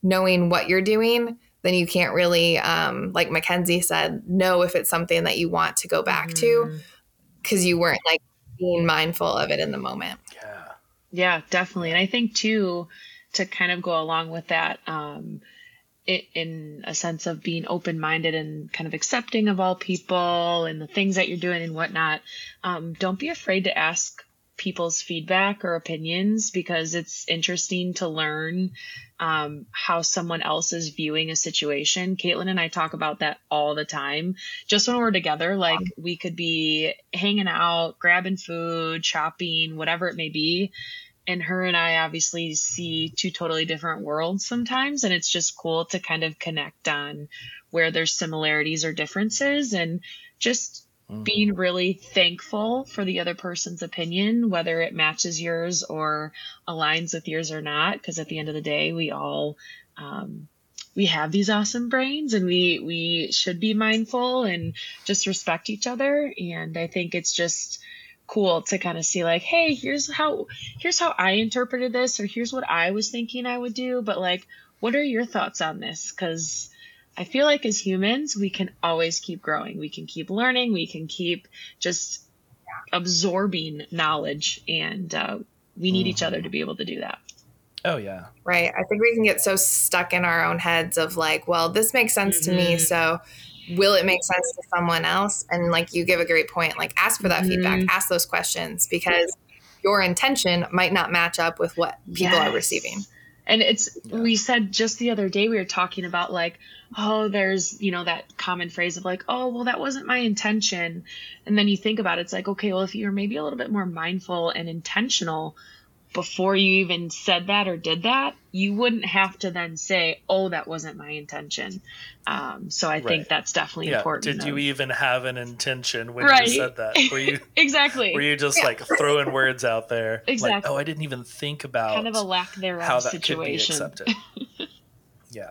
knowing what you're doing, then you can't really um like Makenzie said, know if it's something that you want to go back to Mhm. because you weren't like being mindful of it in the moment. Yeah. Yeah, definitely. And I think too, to kind of go along with that, um, it, in a sense of being open minded and kind of accepting of all people and the things that you're doing and whatnot, um, don't be afraid to ask people's feedback or opinions because it's interesting to learn um, how someone else is viewing a situation. Caitlyn and I talk about that all the time. Just when we're together, like we could be hanging out, grabbing food, shopping, whatever it may be. And her and I obviously see two totally different worlds sometimes. And it's just cool to kind of connect on where there's similarities or differences and just Mhm. being really thankful for the other person's opinion, whether it matches yours or aligns with yours or not. Because at the end of the day, we all um, we have these awesome brains, and we we should be mindful and just respect each other. And I think it's just cool to kind of see like hey here's how here's how i interpreted this or here's what i was thinking i would do but like what are your thoughts on this because I feel like as humans, we can always keep growing. We can keep learning. We can keep just absorbing knowledge, and uh, we need each other to be able to do that. Oh yeah. Right. I think we can get so stuck in our own heads of like, well, this makes sense to me. Mhm. So will it make sense to someone else? And like you give a great point, like ask for that Mhm. feedback, ask those questions because your intention might not match up with what people are receiving. And it's Yeah. we said just the other day we were talking about like, oh, there's you know that common phrase of like, oh, well, that wasn't my intention, and then you think about it, it's like, okay, well, if you're maybe a little bit more mindful and intentional before you even said that or did that, you wouldn't have to then say, oh, that wasn't my intention. Um, so I Right. think that's definitely Yeah. important. Did you even have an intention when Right. you said that? Were you (laughs) exactly were you just like (laughs) throwing words out there? Like, Exactly. oh, I didn't even think about kind of a lack thereof how that situation? could be accepted. (laughs) yeah.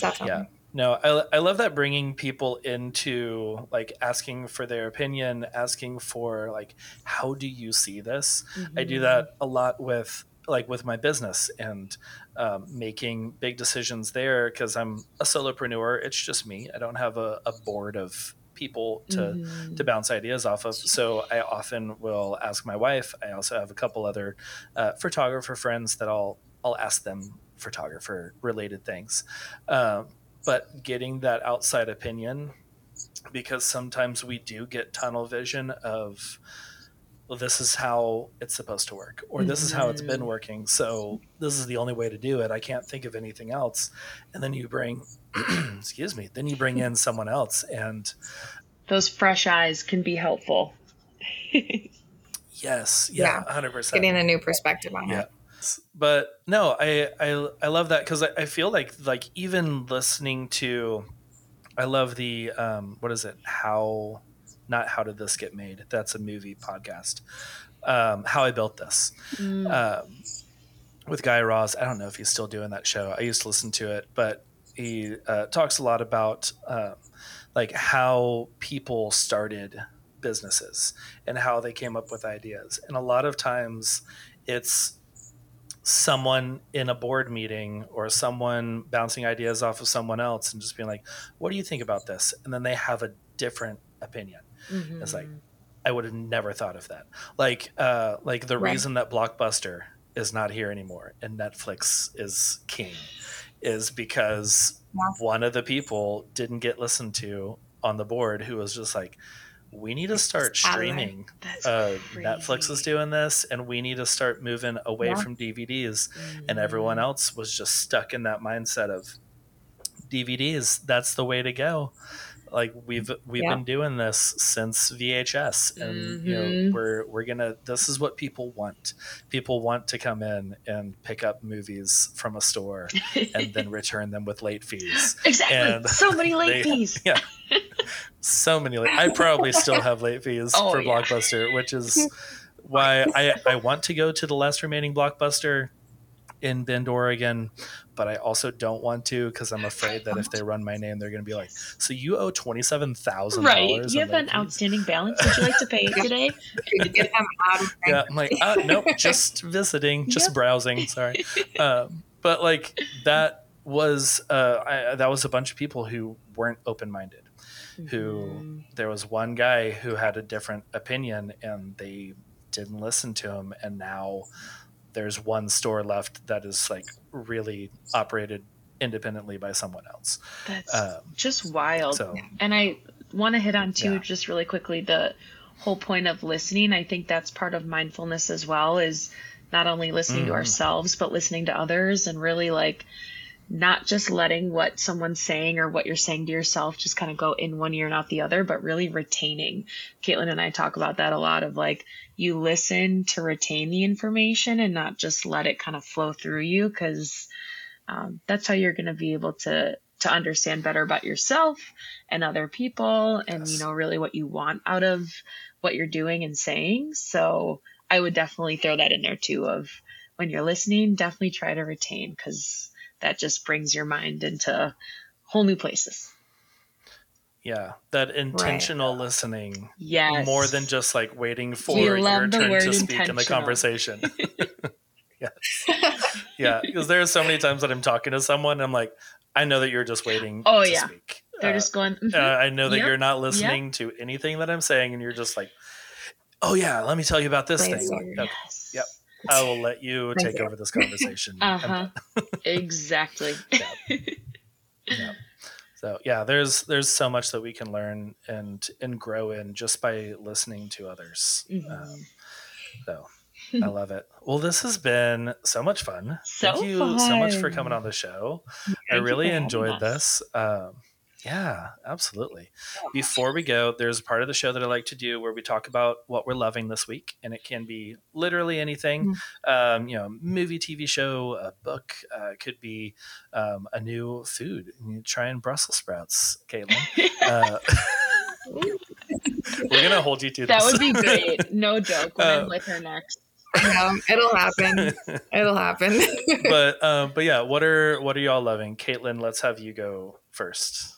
Definitely. Yeah. No, I, I love that bringing people into like asking for their opinion, asking for like, how do you see this? I do Mhm. that a lot with like with my business and um, making big decisions there because I'm a solopreneur. It's just me. I don't have a, a board of people to Mhm. to bounce ideas off of. So I often will ask my wife. I also have a couple other uh, photographer friends that I'll I'll ask them photographer related things. Um, but getting that outside opinion, because sometimes we do get tunnel vision of, well, this is how it's supposed to work, or this is how it's been Mhm. working. So this is the only way to do it. I can't think of anything else. And then you bring, (clears throat) excuse me, then you bring in someone else and Those fresh eyes can be helpful. (laughs) Yes, yeah, Yeah. hundred percent. Getting a new perspective on Yeah. it. But no, I I I love that because I, I feel like like even listening to, I love the um what is it how, not how did this get made? That's a movie podcast. Um, how I built this. Mm. Um, with Guy Raz. I don't know if he's still doing that show. I used to listen to it, but he uh, talks a lot about uh, like how people started businesses and how they came up with ideas. And a lot of times it's someone in a board meeting or someone bouncing ideas off of someone else and just being like, what do you think about this? And then they have a different opinion. It's like. I would have never thought of that. Like, uh, like the Right. reason that Blockbuster is not here anymore and Netflix is king is because Yeah. one of the people didn't get listened to on the board who was just like, we need to start streaming. Uh. Netflix is doing this, and we need to start moving away Yeah. from DVDs. And everyone Mhm. else was just stuck in that mindset of DVDs. That's the way to go. Like we've we've Yeah. been doing this since VHS, and you know Mhm. we're we're gonna. This is what people want. People want to come in and pick up movies from a store and then (laughs) return them with late fees. exactly. and so many (laughs) late they- fees. (laughs) Yeah, so many. Late, I probably still have late fees Oh, for yeah. Blockbuster, which is why I I want to go to the last remaining Blockbuster. in Bend, Oregon, but I also don't want to because I'm afraid that if they run my name, they're going to be like, "So you owe twenty seven thousand Right. dollars." You have an outstanding balance. Would you like to pay it (laughs) today? To get them out of my- Yeah, I'm like, uh, nope, (laughs) just visiting, just Yep. browsing. Sorry, um, but like that was uh, I, that was a bunch of people who weren't open minded. Who Mhm. there was one guy who had a different opinion, and they didn't listen to him, and now there's one store left that is like really operated independently by someone else. That's Um, just wild. So And I want to hit on too, Yeah. just really quickly, the whole point of listening. I think that's part of mindfulness as well, is not only listening to Mhm. ourselves, but listening to others and really like not just letting what someone's saying or what you're saying to yourself just kind of go in one ear and out the other, but really retaining. Caitlyn and I talk about that a lot of like you listen to retain the information and not just let it kind of flow through you because um, that's how you're going to be able to to understand better about yourself and other people and you know really what you want out of what you're doing and saying. So i would definitely throw that in there too of when you're listening definitely try to retain because that just brings your mind into whole new places yeah, that intentional listening yes more than just like waiting for We your love the turn to speak in the conversation. yes. (laughs) (laughs) Yeah, because there are so many times that I'm talking to someone, and I'm like, I know that you're just waiting Oh, to yeah. speak. they're Uh, just going "Mhm." uh, I know that Yep. you're not listening to anything that I'm saying, and you're just like, oh yeah, let me tell you about this thing. Brainstorm. Okay, yes Yep. I will let you Thank take you. over this conversation. Uh-huh done. (laughs) exactly Yeah. So yeah, there's there's so much that we can learn and and grow in just by listening to others. Mhm. Um, so I love it. Well, this has been so much fun. So Thank you so much for coming on the show. Thank I really enjoyed this. Um, yeah, absolutely. Before we go, there's a part of the show that I like to do where we talk about what we're loving this week, and it can be literally anything. Um, you know, movie, TV show, a book. Uh, it could be um, a new food. You trying Brussels sprouts, Caitlyn. Uh, (laughs) we're gonna hold you to that this. would be great (laughs) no joke when Uh, i'm with her next No, it'll happen. (laughs) It'll happen. but um, but yeah, what are what are y'all loving, Caitlyn? Let's have you go first.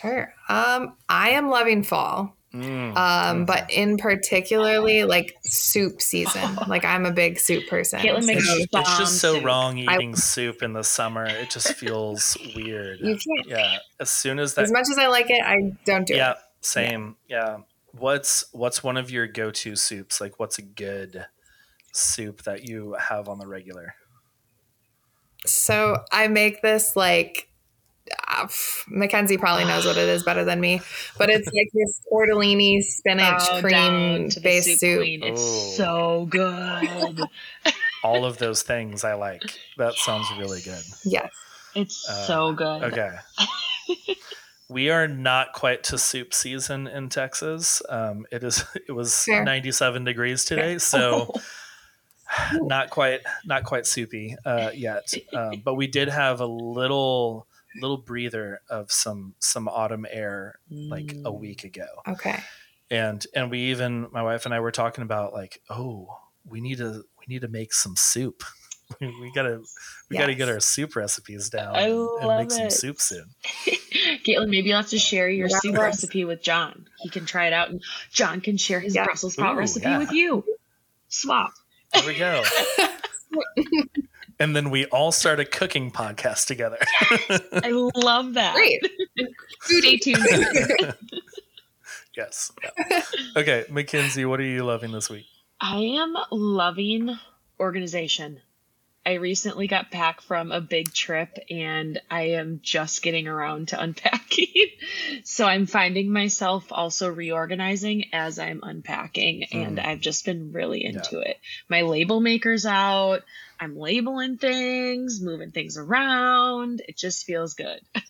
Sure. Um, I am loving fall. Mm. Um, but in particularly like soup season. (laughs) Like I'm a big soup person. Caitlyn makes So it's just so soup. wrong I- eating soup in the summer. It just feels weird. you can't. Yeah, as soon as that. As much as I like it, I don't do yeah, it. same. Yeah. What's what's one of your go to soups? Like, what's a good soup that you have on the regular? So I make this like pff, Makenzie probably knows what it is better than me, but it's like this tortellini spinach Bow down cream based soup. queen. It's Oh. so good. (laughs) All of those things I like. That sounds really good. Yes. It's Uh, so good. Okay. (laughs) we are not quite to soup season in Texas. Um, it is. It was Fair. 97 degrees today, so (laughs) not quite not quite soupy uh, yet. Um, but we did have a little little breather of some some autumn air like a Mm. week ago, Okay. and and we even my wife and I were talking about like oh we need to we need to make some soup. (laughs) we gotta we gotta get our soup recipes down I and, and love make some soup soon. (laughs) Caitlyn, maybe you'll have to share your Yeah. soup recipe with John. He can try it out, and John can share his Yeah. Brussels sprout Ooh, recipe yeah. with you. Swap. There we go. (laughs) and then we all start a cooking podcast together. I (laughs) love that. Great. (laughs) Stay tuned. yes. Yeah. Okay, Makenzie, what are you loving this week? I am loving organization. I recently got back from a big trip and I am just getting around to (laughs) unpacking. so I'm finding myself also reorganizing as I'm unpacking and mm. I've just been really into it. My label maker's out. I'm labeling things, moving things around. It just feels good. (laughs)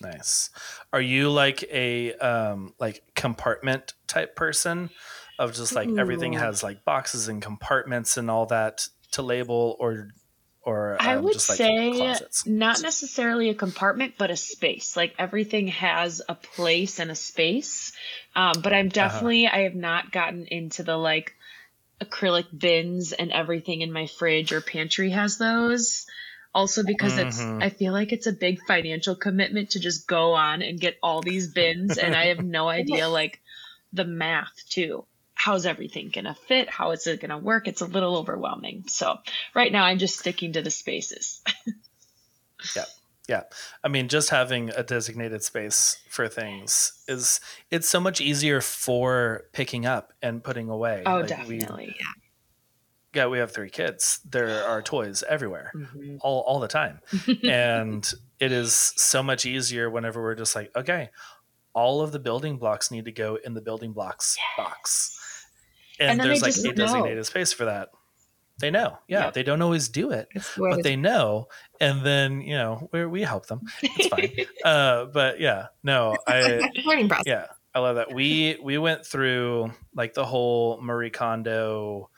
Nice. Are you like a um like compartment type person of just like everything has like boxes and compartments and all that to label or or I um, would just like say closets? not necessarily a compartment, but a space. Like everything has a place and a space. Um, but Uh-huh. I'm definitely I have not gotten into the like acrylic bins and everything in my fridge or pantry has those. Also because it's Mhm. I feel like it's a big financial commitment to just go on and get all these bins and I have no (laughs) idea like the math too. How's everything gonna fit? How is it gonna work? It's a little overwhelming. So right now I'm just sticking to the spaces. (laughs) Yeah. I mean, just having a designated space for things is it's so much easier for picking up and putting away. Oh, Like, we- definitely. yeah, Yeah, we have three kids. There are toys everywhere. Mhm. All, all the time. and (laughs) it is so much easier whenever we're just like, okay, all of the building blocks need to go in the building blocks box. And, And there's like a know. designated space for that. They know. Yeah. Yep. They don't always do it, It's the way but they know. And then, you know, we we help them. It's fine. (laughs) uh, but yeah, no, I, learning process. yeah, I love that. We we went through like the whole Marie Kondo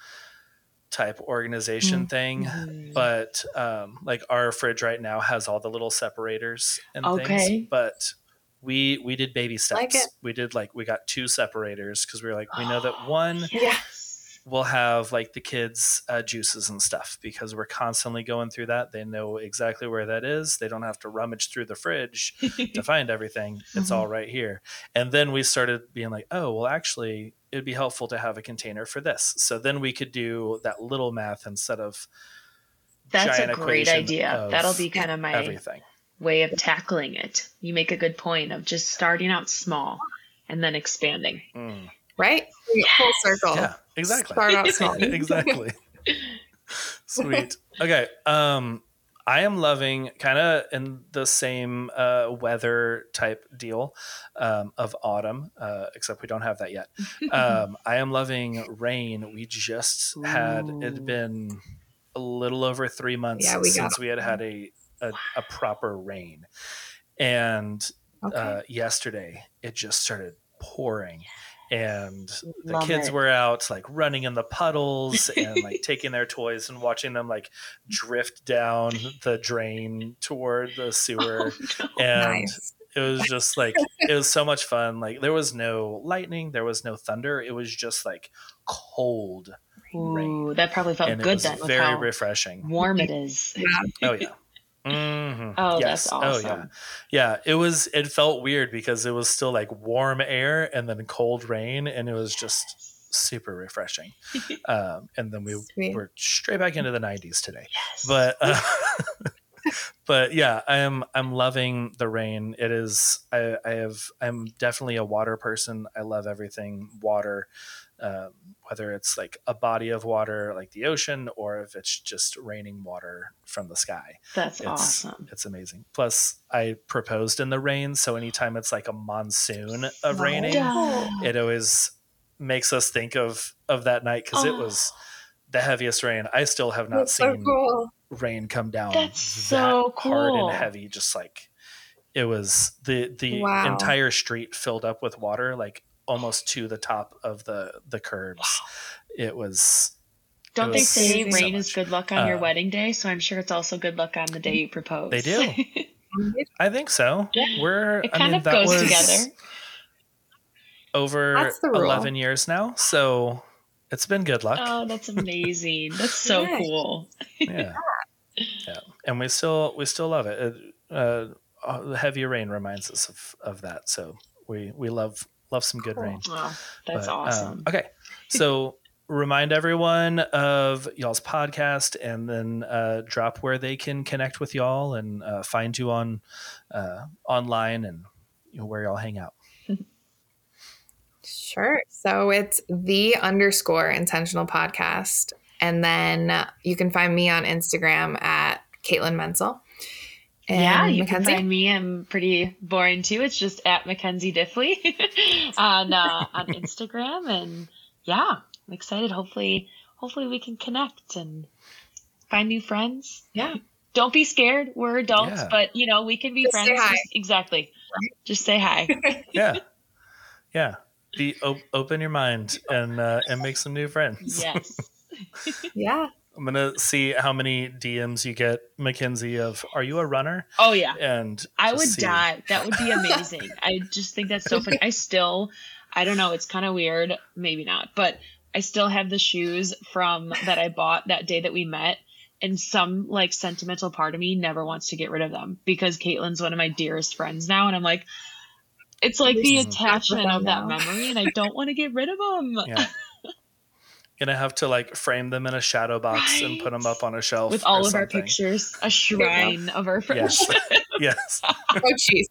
type organization thing, Mhm. but um, like our fridge right now has all the little separators and Okay. things. But we we did baby steps. Like. We did like we got two separators because we were like we know that (gasps) one Yes. Will have like the kids uh, juices and stuff because we're constantly going through that they know exactly where that is they don't have to rummage through the fridge to (laughs) find everything it's all right here and then we started being like oh well actually it'd be helpful to have a container for this so then we could do that little math instead of That's a great idea. That'll be kind of my everything way of tackling it. You make a good point of just starting out small and then expanding. Mm. Right? Full circle. yeah exactly Start out (laughs) small. exactly. (laughs) Sweet. Okay. Um, I am loving kind of in the same uh, weather type deal um, of autumn, uh, except we don't have that yet. Um, (laughs) I am loving rain. We just had Ooh. it been a little over three months Yeah, we since we had had a, a, a proper rain, and Okay. uh, yesterday it just started pouring and the Love kids it. were out like running in the puddles and like (laughs) taking their toys and watching them like drift down the drain toward the (laughs) oh, sewer. and nice. it was just like it was so much fun. Like there was no lightning there was no thunder. It was just like cold rain. Ooh, that probably felt and good was then very refreshing. warm it is. oh yeah Mhm. Oh, yes. that's Oh yeah. Yeah. It was. It felt weird because it was still like warm air and then cold rain, and it was just super refreshing. (laughs) um, and then we Sweet. were straight back into the '90s today. Yes. But uh, (laughs) (laughs) but yeah, I am. I'm loving the rain. It is. I, I have. I'm definitely a water person. I love everything water. Um, whether it's like a body of water like the ocean or if it's just raining water from the sky that's it's awesome. it's amazing. Plus, I proposed in the rain, so anytime it's like a monsoon of raining, Yeah. it always makes us think of of that night because it Oh. was ah. the heaviest rain. I still have not That's so seen cool. rain come down That's that so hard and heavy. Just like it was the the Wow. entire street filled up with water, like almost to the top of the the curbs. It was Don't they was say so rain is good luck on your Uh, wedding day? So I'm sure it's also good luck on the day you propose. They do. (laughs) I think so. Yeah, We're it I kind mean, of that goes was together. over That's the rule. 11 years now. So it's been good luck. Oh, that's amazing. (laughs) That's so Yeah. cool. yeah. (laughs) Yeah. And we still, we still love it. it uh, uh, the heavy rain reminds us of, of that. So we, we love, love some good rain. Oh, that's But, um, awesome. okay. So remind everyone of y'all's podcast and then uh, drop where they can connect with y'all and uh, find you on uh, online and you know, where y'all hang out. (laughs) Sure. So it's the underscore intentional podcast. And then you can find me on Instagram at Caitlyn Mentzel. And yeah, you Makenzie? can find me. I'm pretty boring too. It's just at Makenzie Diffley (laughs) on uh, on Instagram, and yeah, I'm excited. Hopefully, hopefully we can connect and find new friends. Yeah. Don't be scared. We're adults, Yeah. but you know we can be Just friends. say hi. Just- exactly. Just say hi. (laughs) Yeah. yeah. Be op- open your mind and uh, and make some new friends. yes. (laughs) yeah. I'm gonna see how many DMs you get, Makenzie. Of are you a runner? Oh yeah. And I would see- die. That would be (laughs) amazing. I just think that's so funny. I still, I don't know. It's kind of weird. Maybe not, but I still have the shoes from that I bought that day that we met. And some like sentimental part of me never wants to get rid of them because Caitlyn's one of my dearest friends now. And I'm like, it's like the attachment of that memory, and I don't want to get rid of them. Yeah. Gonna have to like frame them in a shadow box and put them up on a shelf with all or of our pictures, a shrine of our Yes. friendship. (laughs) yes. Oh, jeez.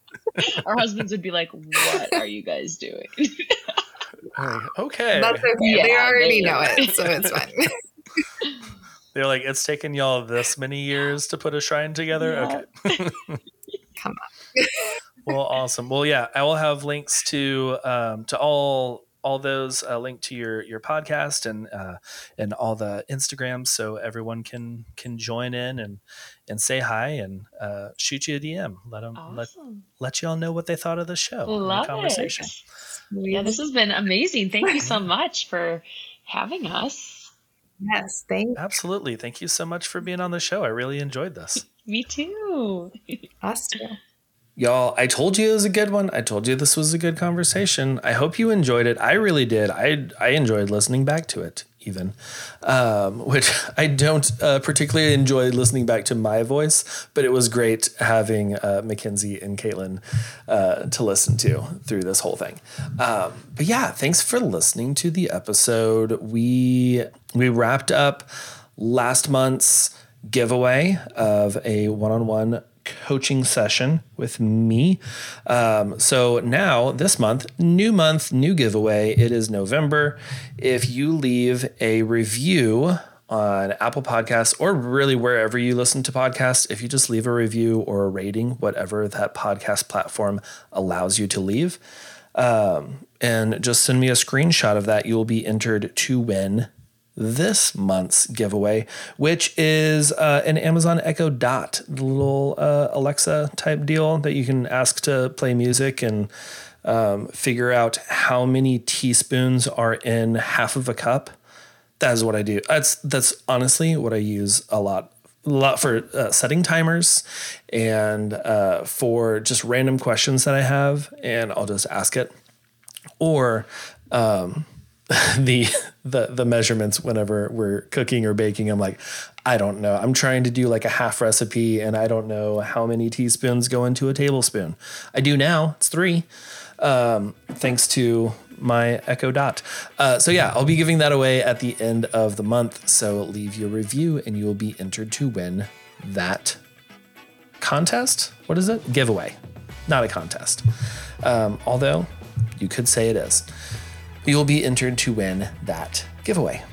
(laughs) our husbands would be like, "What are you guys doing?" (laughs) Okay. That's okay. they already they- know it, so it's fine. They're like, it's taken y'all this many years to put a shrine together. Yeah. Okay. Come on. well, awesome. Well, yeah, I will have links to um, to all all those uh, linked to your your podcast and uh, and all the Instagrams, so everyone can can join in and and say hi and uh, shoot you a DM. Let them let Awesome. let y'all know what they thought of the show, Love the conversation. it. Yeah, this has been amazing. Thank you so (laughs) much for having us. Yes, thank Absolutely. Thank you so much for being on the show. I really enjoyed this. (laughs) Me too. (laughs) us too. Y'all, I told you it was a good one. I told you this was a good conversation. I hope you enjoyed it. I really did. I I enjoyed listening back to it, even, um, (laughs) which I don't uh, particularly enjoy listening back to my voice, but it was great having uh, Makenzie and Caitlyn uh, to listen to through this whole thing. Um, but yeah, thanks for listening to the episode. We we wrapped up last month's giveaway of a one-on-one coaching session with me. Um, so now this month, new month, new giveaway. It is November. If you leave a review on Apple Podcasts or really wherever you listen to podcasts, if you just leave a review or a rating, whatever that podcast platform allows you to leave, um, and just send me a screenshot of that, you will be entered to win this month's giveaway, which is uh, an Amazon Echo Dot, the little uh, Alexa type deal that you can ask to play music and um, figure out how many teaspoons are in half of a cup. That is what I do. That's that's honestly what I use a lot. A lot for uh, setting timers and uh, for just random questions that I have, and I'll just ask it. Or um, (laughs) the the the measurements whenever we're cooking or baking i'm like i don't know. I'm trying to do like a half recipe and i don't know how many teaspoons go into a tablespoon. I do now it's three um, thanks to my echo dot. Uh, so yeah i'll be giving that away at the end of the month. So leave your review and you will be entered to win that contest. What is it? Giveaway. Not a contest. Um, although you could say it is you will be entered to win that giveaway.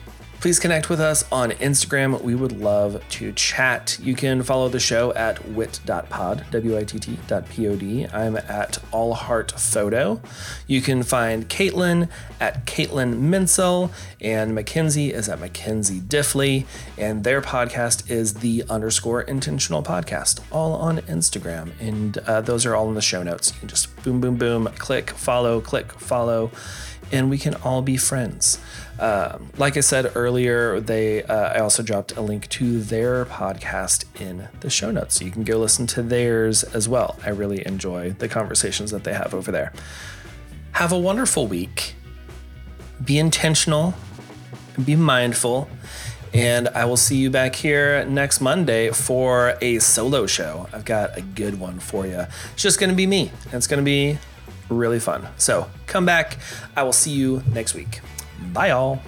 Please connect with us on Instagram. We would love to chat. You can follow the show at witt.pod, dot P-O-D. I'm at All Heart Photo. You can find Caitlyn at Caitlyn Mentzel, and Makenzie is at Makenzie Diffley, and their podcast is the underscore intentional podcast, all on Instagram. And uh, those are all in the show notes. You can just boom, boom, boom, click, follow, click, follow and we can all be friends. Um, like I said earlier, they uh, I also dropped a link to their podcast in the show notes, so you can go listen to theirs as well. I really enjoy the conversations that they have over there. Have a wonderful week. Be intentional. Be mindful. And I will see you back here next Monday for a solo show. I've got a good one for you. It's just going to be me. It's going to be really fun. So come back. I will see you next week. Bye, all.